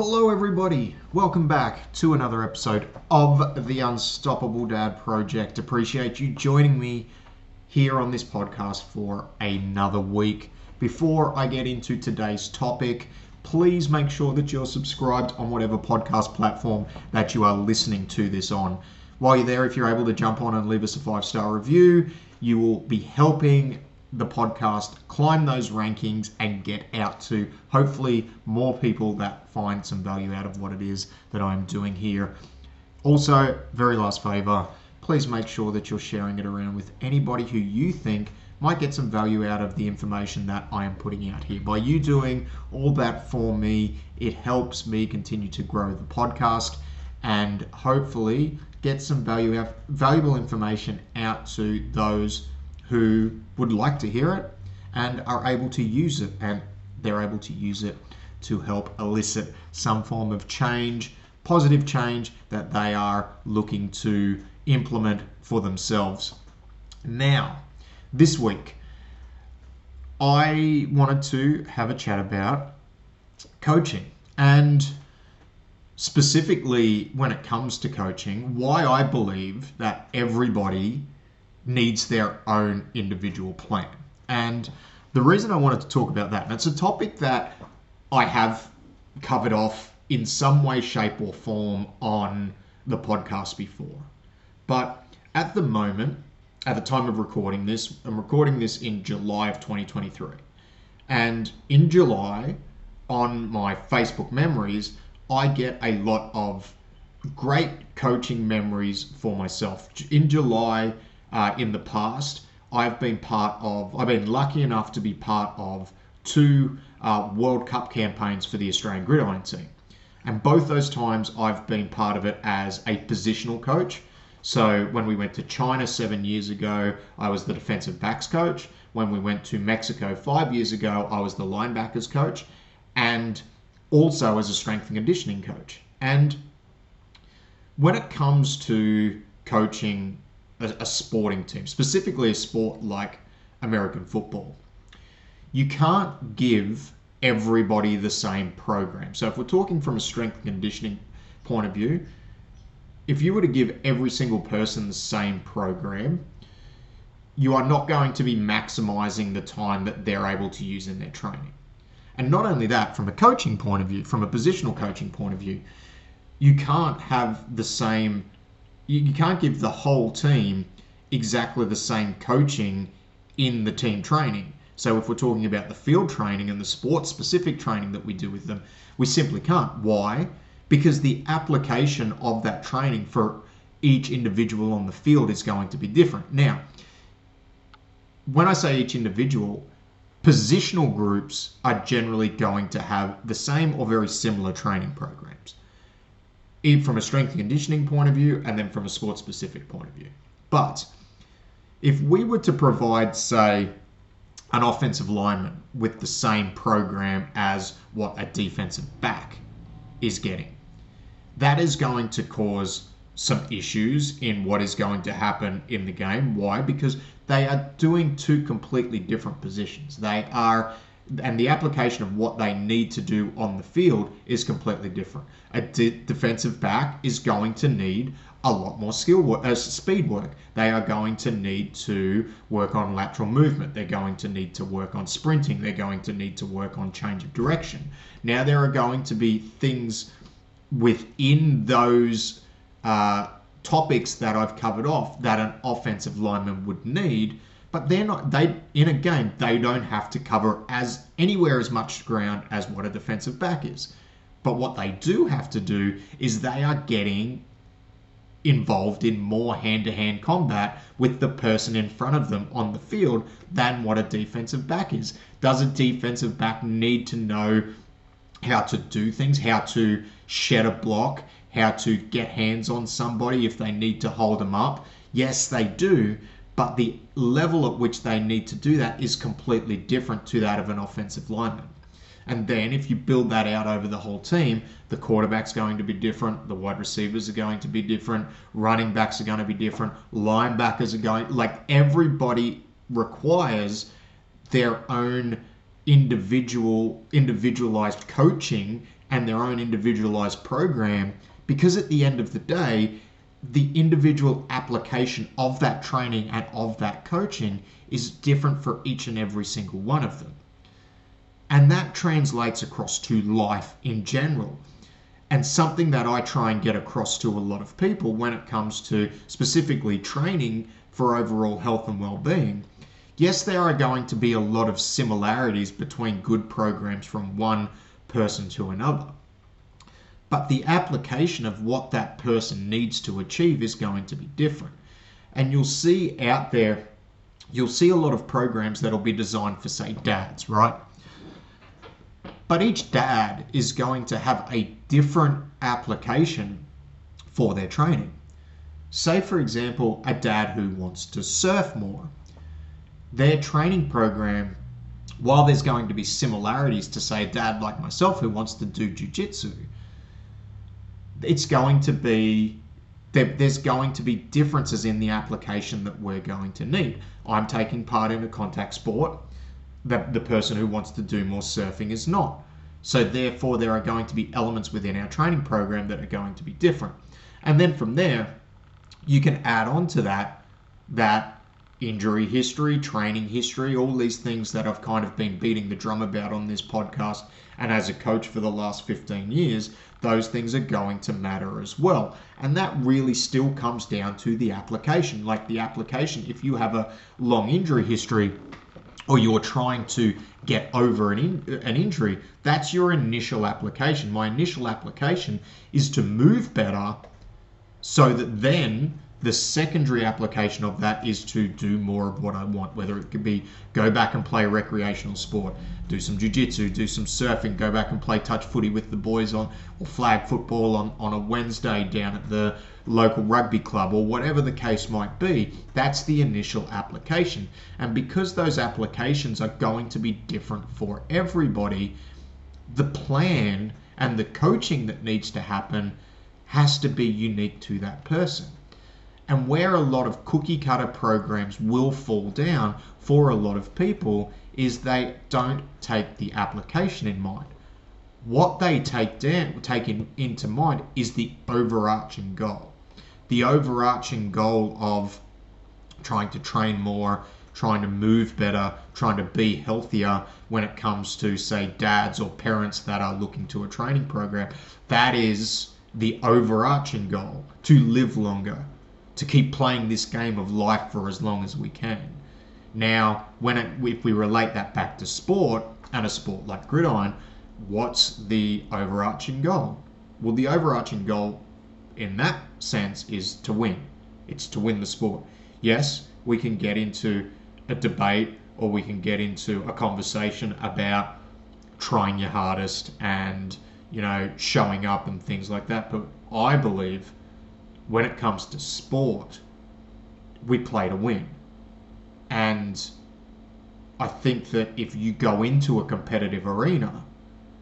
Hello, everybody. Welcome back to another episode of the Unstoppable Dad Project. Appreciate you joining me here on this podcast for another week. Before I get into today's topic, please make sure that you're subscribed on whatever podcast platform that you are listening to this on. While you're there, if you're able to jump on and leave us a five star review, you will be helping the podcast climb those rankings and get out to hopefully more people that find some value out of what it is that I'm doing here. Also, very last favor, please make sure that you're sharing it around with anybody who you think might get some value out of the information that I am putting out here. By you doing all that for me, it helps me continue to grow the podcast and hopefully get some value valuable information out to those who would like to hear it and are able to use it and they're able to use it to help elicit some form of change, positive change that they are looking to implement for themselves. Now, this week, I wanted to have a chat about coaching and specifically when it comes to coaching, why I believe that everybody needs their own individual plan. And the reason I wanted to talk about that, and it's a topic that I have covered off in some way, shape, or form on the podcast before. But at the moment, at the time of recording this, I'm recording this in July of 2023. And in July, on my Facebook memories, I get a lot of great coaching memories for myself. In July, uh, in the past, I've been part of, I've been lucky enough to be part of two uh, World Cup campaigns for the Australian gridiron team. And both those times I've been part of it as a positional coach. So when we went to China seven years ago, I was the defensive backs coach. When we went to Mexico five years ago, I was the linebackers coach and also as a strength and conditioning coach. And when it comes to coaching a, a sporting team, specifically a sport like American football, you can't give everybody the same program. So if we're talking from a strength and conditioning point of view, if you were to give every single person the same program, you are not going to be maximizing the time that they're able to use in their training. And not only that, from a coaching point of view, from a positional coaching point of view, you can't have the same, you, you can't give the whole team exactly the same coaching in the team training. So if we're talking about the field training and the sports specific training that we do with them, we simply can't. Why? because the application of that training for each individual on the field is going to be different. Now, when I say each individual, positional groups are generally going to have the same or very similar training programs, from a strength and conditioning point of view and then from a sports specific point of view. But if we were to provide, say, an offensive lineman with the same program as what a defensive back is getting, that is going to cause some issues in what is going to happen in the game. Why? Because they are doing two completely different positions. They are, and the application of what they need to do on the field is completely different. A de- defensive back is going to need a lot more skill work, uh, speed work. They are going to need to work on lateral movement. They're going to need to work on sprinting. They're going to need to work on change of direction. Now there are going to be things within those uh, topics that I've covered off that an offensive lineman would need. But they're not. They in a game they don't have to cover as anywhere as much ground as what a defensive back is. But what they do have to do is they are getting involved in more hand-to-hand combat with the person in front of them on the field than what a defensive back is. Does a defensive back need to know how to do things, how to shed a block, how to get hands on somebody if they need to hold them up. Yes, they do, but the level at which they need to do that is completely different to that of an offensive lineman. And then if you build that out over the whole team, the quarterback's going to be different, the wide receivers are going to be different, running backs are going to be different, linebackers are going like everybody requires their own individual individualized coaching and their own individualized program because at the end of the day, the individual application of that training and of that coaching is different for each and every single one of them. And that translates across to life in general. And something that I try and get across to a lot of people when it comes to specifically training for overall health and well being. Yes, there are going to be a lot of similarities between good programs from one person to another. But the application of what that person needs to achieve is going to be different. And you'll see out there, you'll see a lot of programs that'll be designed for, say, dads, right? But each dad is going to have a different application for their training. Say, for example, a dad who wants to surf more. Their training program, while there's going to be similarities to, say, a dad like myself who wants to do jujitsu, it's going to be there's going to be differences in the application that we're going to need. I'm taking part in a contact sport that the person who wants to do more surfing is not. So therefore, there are going to be elements within our training program that are going to be different. And then from there, you can add on to that that injury history, training history, all these things that I've kind of been beating the drum about on this podcast and as a coach for the last 15 years, those things are going to matter as well. And that really still comes down to the application. Like the application, if you have a long injury history, or you're trying to get over an, in, an injury, that's your initial application. My initial application is to move better so that then the secondary application of that is to do more of what I want, whether it could be go back and play recreational sport, do some jiu-jitsu, do some surfing, go back and play touch footy with the boys on or flag football on, on a Wednesday down at the local rugby club or whatever the case might be. That's the initial application. And because those applications are going to be different for everybody, the plan and the coaching that needs to happen has to be unique to that person. And where a lot of cookie cutter programs will fall down for a lot of people is they don't take the application in mind. What they take down, take in, into mind is the overarching goal. The overarching goal of trying to train more, trying to move better, trying to be healthier when it comes to, say, dads or parents that are looking to a training program. That is the overarching goal to live longer, to keep playing this game of life for as long as we can. Now, when it, if we relate that back to sport and a sport like gridiron, what's the overarching goal? Well, the overarching goal in that sense is to win. It's to win the sport. Yes, we can get into a debate or we can get into a conversation about trying your hardest and you know showing up and things like that but i believe when it comes to sport, we play to win. And I think that if you go into a competitive arena,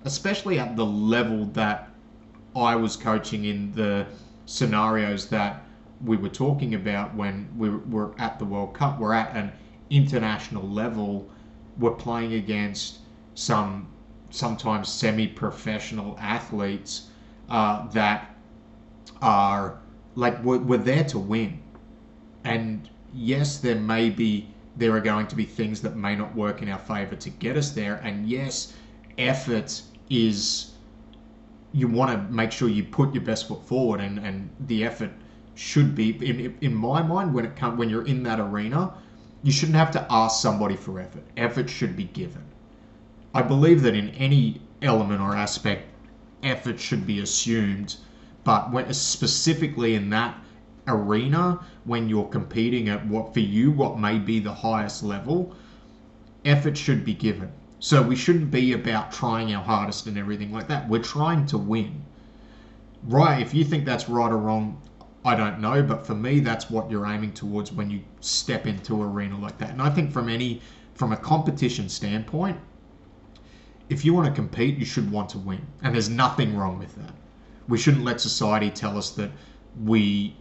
especially at the level that I was coaching in the scenarios that we were talking about when we were at the World Cup, we're at an international level, we're playing against some sometimes semi-professional athletes uh, that are like we're, we're there to win. And yes there may be there are going to be things that may not work in our favor to get us there. And yes effort is you want to make sure you put your best foot forward and and the effort should be in, in my mind when it come when you're in that arena you shouldn't have to ask somebody for effort. Effort should be given. I believe that in any element or aspect effort should be assumed but when, specifically in that arena, when you're competing at what for you, what may be the highest level, effort should be given. So we shouldn't be about trying our hardest and everything like that. We're trying to win. Right, if you think that's right or wrong, I don't know, but for me, that's what you're aiming towards when you step into an arena like that. And I think from any, from a competition standpoint, if you want to compete, you should want to win. And there's nothing wrong with that we shouldn't let society tell us that we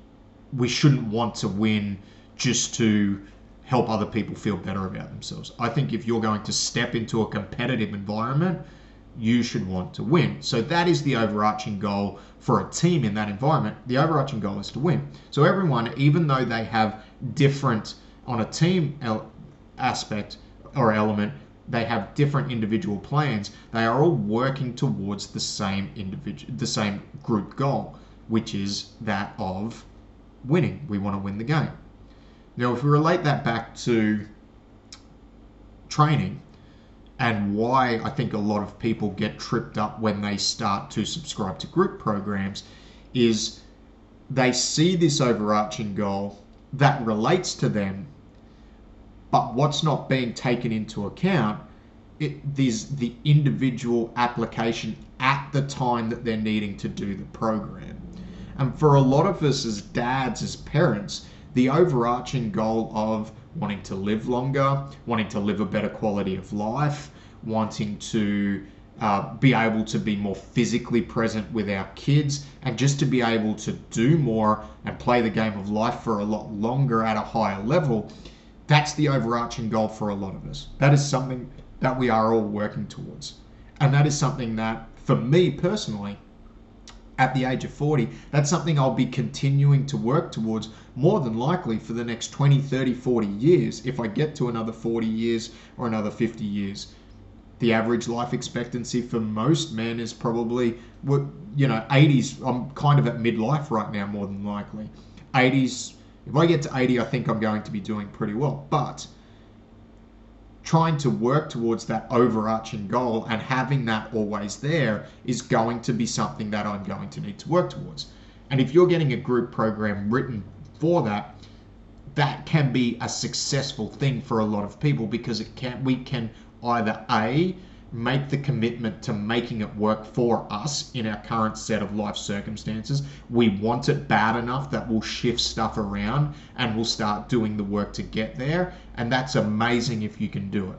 we shouldn't want to win just to help other people feel better about themselves. I think if you're going to step into a competitive environment, you should want to win. So that is the overarching goal for a team in that environment. The overarching goal is to win. So everyone, even though they have different on a team aspect or element, they have different individual plans. They are all working towards the same individual, the same group goal, which is that of winning. We want to win the game. Now, if we relate that back to training and why I think a lot of people get tripped up when they start to subscribe to group programs is they see this overarching goal that relates to them, but what's not being taken into account is the individual application at the time that they're needing to do the program. And for a lot of us as dads, as parents, the overarching goal of wanting to live longer, wanting to live a better quality of life, wanting to uh, be able to be more physically present with our kids, and just to be able to do more and play the game of life for a lot longer at a higher level. That's the overarching goal for a lot of us. That is something that we are all working towards. And that is something that, for me personally, at the age of 40, that's something I'll be continuing to work towards more than likely for the next 20, 30, 40 years if I get to another 40 years or another 50 years. The average life expectancy for most men is probably, you know, 80s. I'm kind of at midlife right now, more than likely. 80s, if I get to 80, I think I'm going to be doing pretty well. But trying to work towards that overarching goal and having that always there is going to be something that I'm going to need to work towards. And if you're getting a group program written for that, that can be a successful thing for a lot of people because it can we can either A make the commitment to making it work for us in our current set of life circumstances. We want it bad enough that we'll shift stuff around and we'll start doing the work to get there. And that's amazing if you can do it.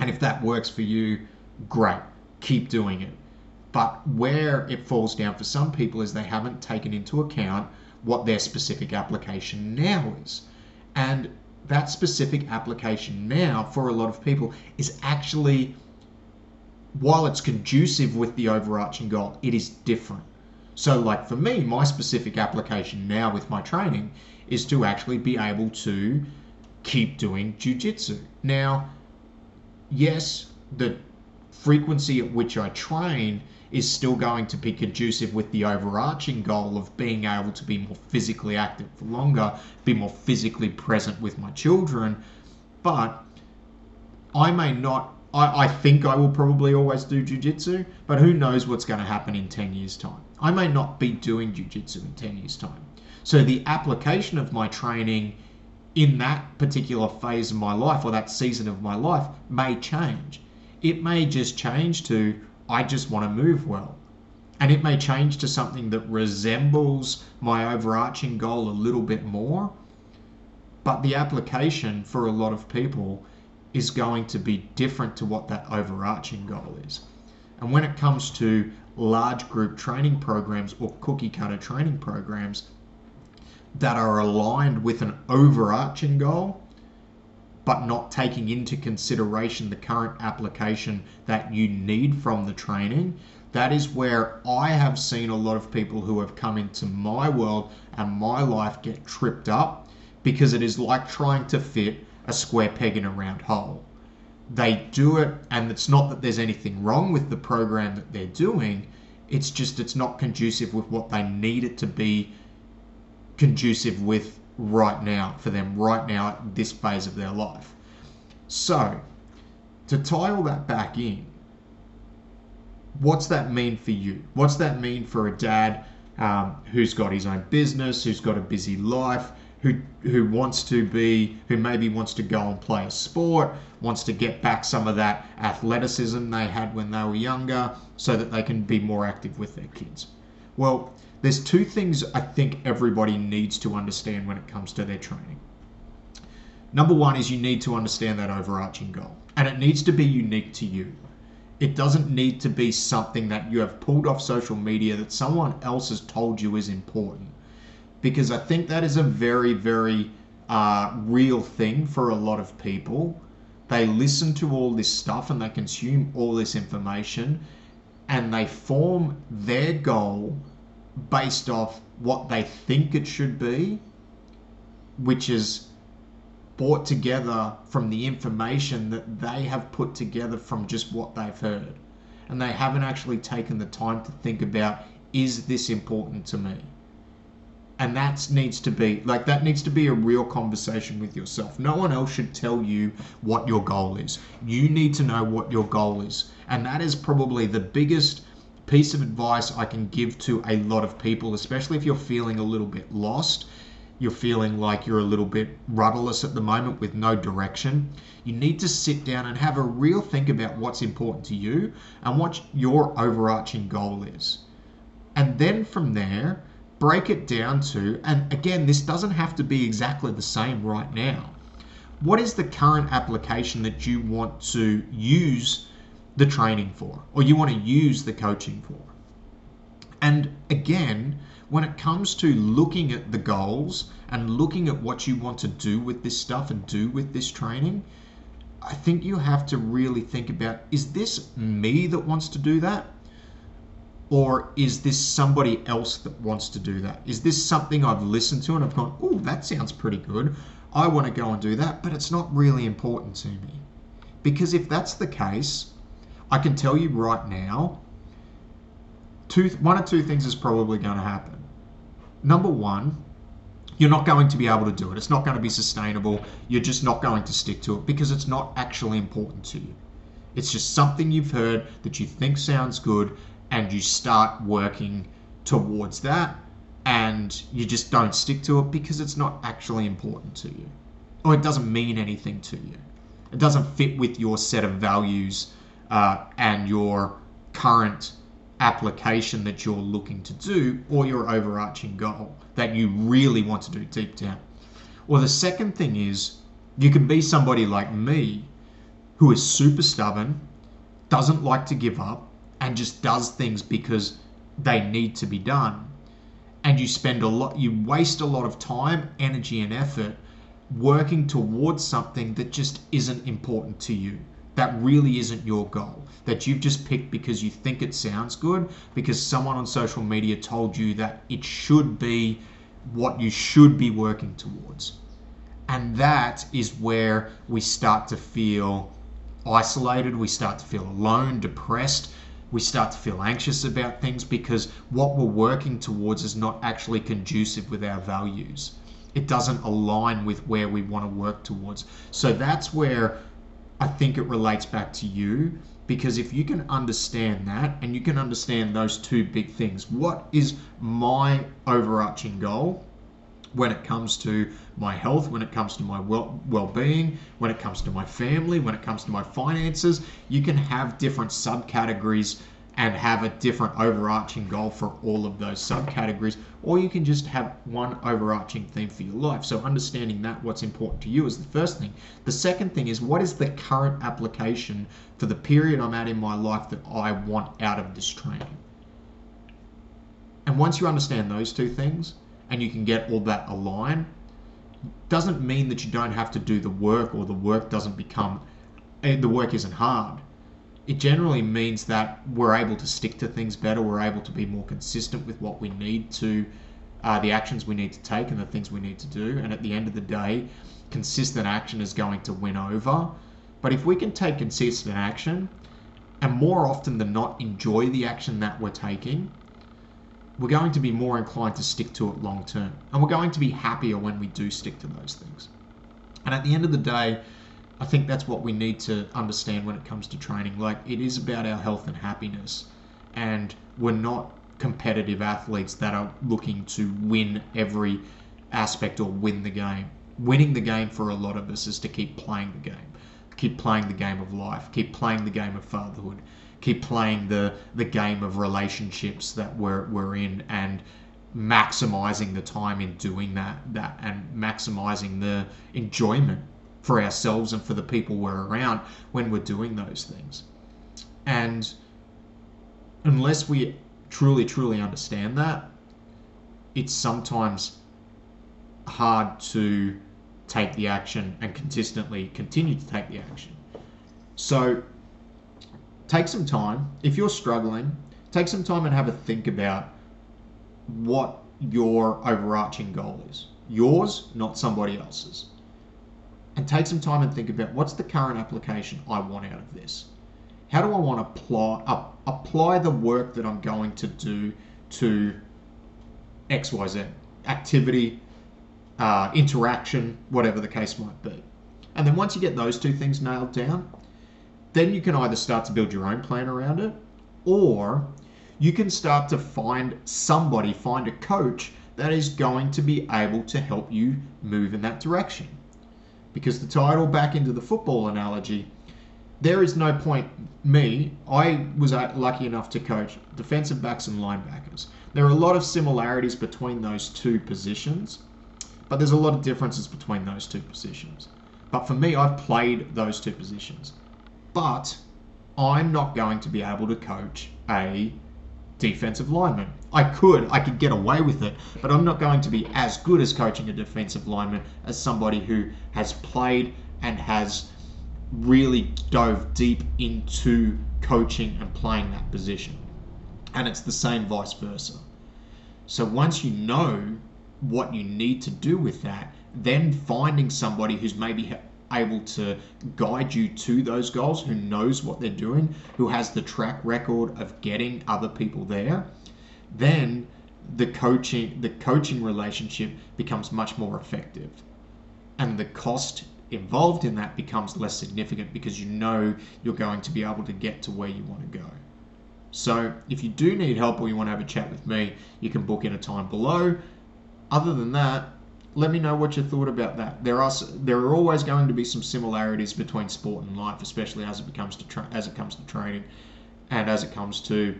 And if that works for you, great, keep doing it. But where it falls down for some people is they haven't taken into account what their specific application now is. And that specific application now for a lot of people is actually while it's conducive with the overarching goal, it is different. So, like for me, my specific application now with my training is to actually be able to keep doing jujitsu. Now, yes, the frequency at which I train is still going to be conducive with the overarching goal of being able to be more physically active for longer, be more physically present with my children. But I may not I, I think I will probably always do jujitsu, but who knows what's going to happen in 10 years' time. I may not be doing jujitsu in 10 years' time. So the application of my training in that particular phase of my life or that season of my life may change. It may just change to, I just want to move well. And it may change to something that resembles my overarching goal a little bit more. But the application for a lot of people is going to be different to what that overarching goal is. And when it comes to large group training programs or cookie cutter training programs that are aligned with an overarching goal, but not taking into consideration the current application that you need from the training, that is where I have seen a lot of people who have come into my world and my life get tripped up because it is like trying to fit a square peg in a round hole. They do it, and it's not that there's anything wrong with the program that they're doing, it's just it's not conducive with what they need it to be conducive with right now for them, right now at this phase of their life. So, to tie all that back in, what's that mean for you? What's that mean for a dad um, who's got his own business, who's got a busy life, who who wants to be who maybe wants to go and play a sport wants to get back some of that athleticism they had when they were younger so that they can be more active with their kids. Well there's two things i think everybody needs to understand when it comes to their training. Number one is you need to understand that overarching goal and it needs to be unique to you. It doesn't need to be something that you have pulled off social media that someone else has told you is important because I think that is a very, very uh, real thing for a lot of people. they listen to all this stuff and they consume all this information and they form their goal based off what they think it should be, which is brought together from the information that they have put together from just what they've heard. And they haven't actually taken the time to think about is this important to me? And that needs to be like that needs to be a real conversation with yourself. No one else should tell you what your goal is. You need to know what your goal is. And that is probably the biggest piece of advice I can give to a lot of people, especially if you're feeling a little bit lost you're feeling like you're a little bit rudderless at the moment with no direction, you need to sit down and have a real think about what's important to you and what your overarching goal is. And then from there, break it down to, and again, this doesn't have to be exactly the same right now. What is the current application that you want to use the training for, or you want to use the coaching for? And again, when it comes to looking at the goals and looking at what you want to do with this stuff and do with this training, I think you have to really think about is this me that wants to do that? Or is this somebody else that wants to do that? Is this something I've listened to and I've gone, oh, that sounds pretty good. I want to go and do that, but it's not really important to me. Because if that's the case, I can tell you right now, two, one or two things is probably going to happen number one, you're not going to be able to do it. It's not going to be sustainable. You're just not going to stick to it because it's not actually important to you. It's just something you've heard that you think sounds good and you start working towards that and you just don't stick to it because it's not actually important to you or it doesn't mean anything to you. It doesn't fit with your set of values uh, and your current application that you're looking to do or your overarching goal that you really want to do deep down. Or the second thing is you can be somebody like me who is super stubborn, doesn't like to give up, and just does things because they need to be done. And you spend a lot, you waste a lot of time, energy, and effort working towards something that just isn't important to you that really isn't your goal that you've just picked because you think it sounds good because someone on social media told you that it should be what you should be working towards and that is where we start to feel isolated we start to feel alone depressed we start to feel anxious about things because what we're working towards is not actually conducive with our values. It doesn't align with where we want to work towards. So that's where I think it relates back to you because if you can understand that and you can understand those two big things, what is my overarching goal when it comes to my health, when it comes to my well well-being, when it comes to my family, when it comes to my finances, you can have different subcategories and have a different overarching goal for all of those subcategories, or you can just have one overarching theme for your life. So, understanding that what's important to you is the first thing. The second thing is what is the current application for the period I'm at in my life that I want out of this training? And once you understand those two things and you can get all that aligned, doesn't mean that you don't have to do the work or the work doesn't become eh, the work isn't hard it generally means that we're able to stick to things better. We're able to be more consistent with what we need to, uh, the actions we need to take and the things we need to do. And at the end of the day, consistent action is going to win over. But if we can take consistent action and more often than not enjoy the action that we're taking, we're going to be more inclined to stick to it long term. And we're going to be happier when we do stick to those things. And at the end of the day, I think that's what we need to understand when it comes to training. Like, it is about our health and happiness. And we're not competitive athletes that are looking to win every aspect or win the game. Winning the game for a lot of us is to keep playing the game, keep playing the game of life, keep playing the game of fatherhood, keep playing the, the game of relationships that we're, we're in and maximizing the time in doing that, that and maximizing the enjoyment for ourselves and for the people we're around when we're doing those things. And unless we truly, truly understand that, it's sometimes hard to take the action and consistently continue to take the action. So take some time. If you're struggling, take some time and have a think about what your overarching goal is. Yours, not somebody else's. And take some time and think about what's the current application I want out of this. How do I want to apply, uh, apply the work that I'm going to do to XYZ activity, uh, interaction, whatever the case might be. And then once you get those two things nailed down, then you can either start to build your own plan around it or you can start to find somebody, find a coach that is going to be able to help you move in that direction. Because the title back into the football analogy, there is no point. Me, I was lucky enough to coach defensive backs and linebackers. There are a lot of similarities between those two positions, but there's a lot of differences between those two positions. But for me, I've played those two positions. But I'm not going to be able to coach a defensive lineman. I could, I could get away with it, but I'm not going to be as good as coaching a defensive lineman as somebody who has played and has really dove deep into coaching and playing that position. And it's the same vice versa. So once you know what you need to do with that, then finding somebody who's maybe able to guide you to those goals, who knows what they're doing, who has the track record of getting other people there, then the coaching the coaching relationship becomes much more effective. And the cost involved in that becomes less significant because you know you're going to be able to get to where you want to go. So if you do need help or you want to have a chat with me, you can book in a time below. Other than that, let me know what you thought about that. There are there are always going to be some similarities between sport and life, especially as it becomes to tra- as it comes to training, and as it comes to,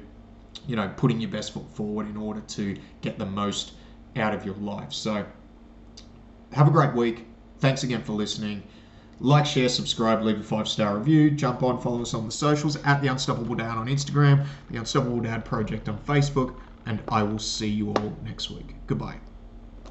you know, putting your best foot forward in order to get the most out of your life. So, have a great week. Thanks again for listening. Like, share, subscribe, leave a five star review. Jump on, follow us on the socials at The Unstoppable Dad on Instagram, The Unstoppable Dad Project on Facebook, and I will see you all next week. Goodbye.